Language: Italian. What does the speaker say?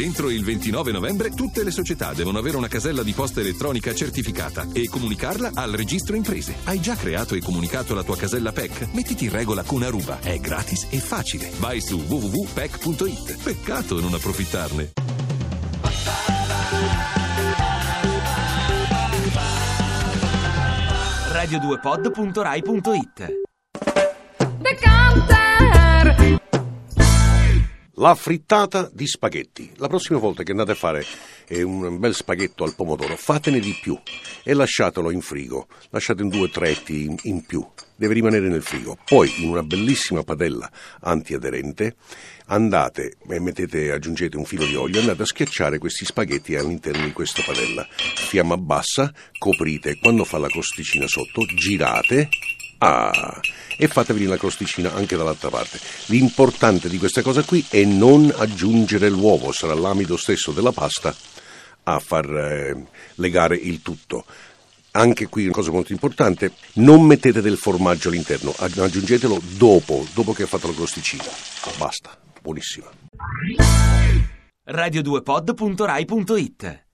Entro il 29 novembre tutte le società devono avere una casella di posta elettronica certificata e comunicarla al registro imprese. Hai già creato e comunicato la tua casella PEC? Mettiti in regola con Aruba. È gratis e facile. Vai su www.pec.it. Peccato non approfittarne. radio2pod.rai.it La frittata di spaghetti. La prossima volta che andate a fare eh, un bel spaghetto al pomodoro, fatene di più e lasciatelo in frigo. Lasciate in due o tre etti in, in più. Deve rimanere nel frigo. Poi, in una bellissima padella antiaderente, andate e mettete, aggiungete un filo di olio e andate a schiacciare questi spaghetti all'interno di questa padella. Fiamma bassa, coprite. Quando fa la costicina sotto, girate Ah, e fate venire la crosticina anche dall'altra parte. L'importante di questa cosa qui è non aggiungere l'uovo, sarà l'amido stesso della pasta a far eh, legare il tutto. Anche qui una cosa molto importante, non mettete del formaggio all'interno, aggiungetelo dopo, dopo che fatto la crosticina. Basta, buonissima. radio2pod.rai.it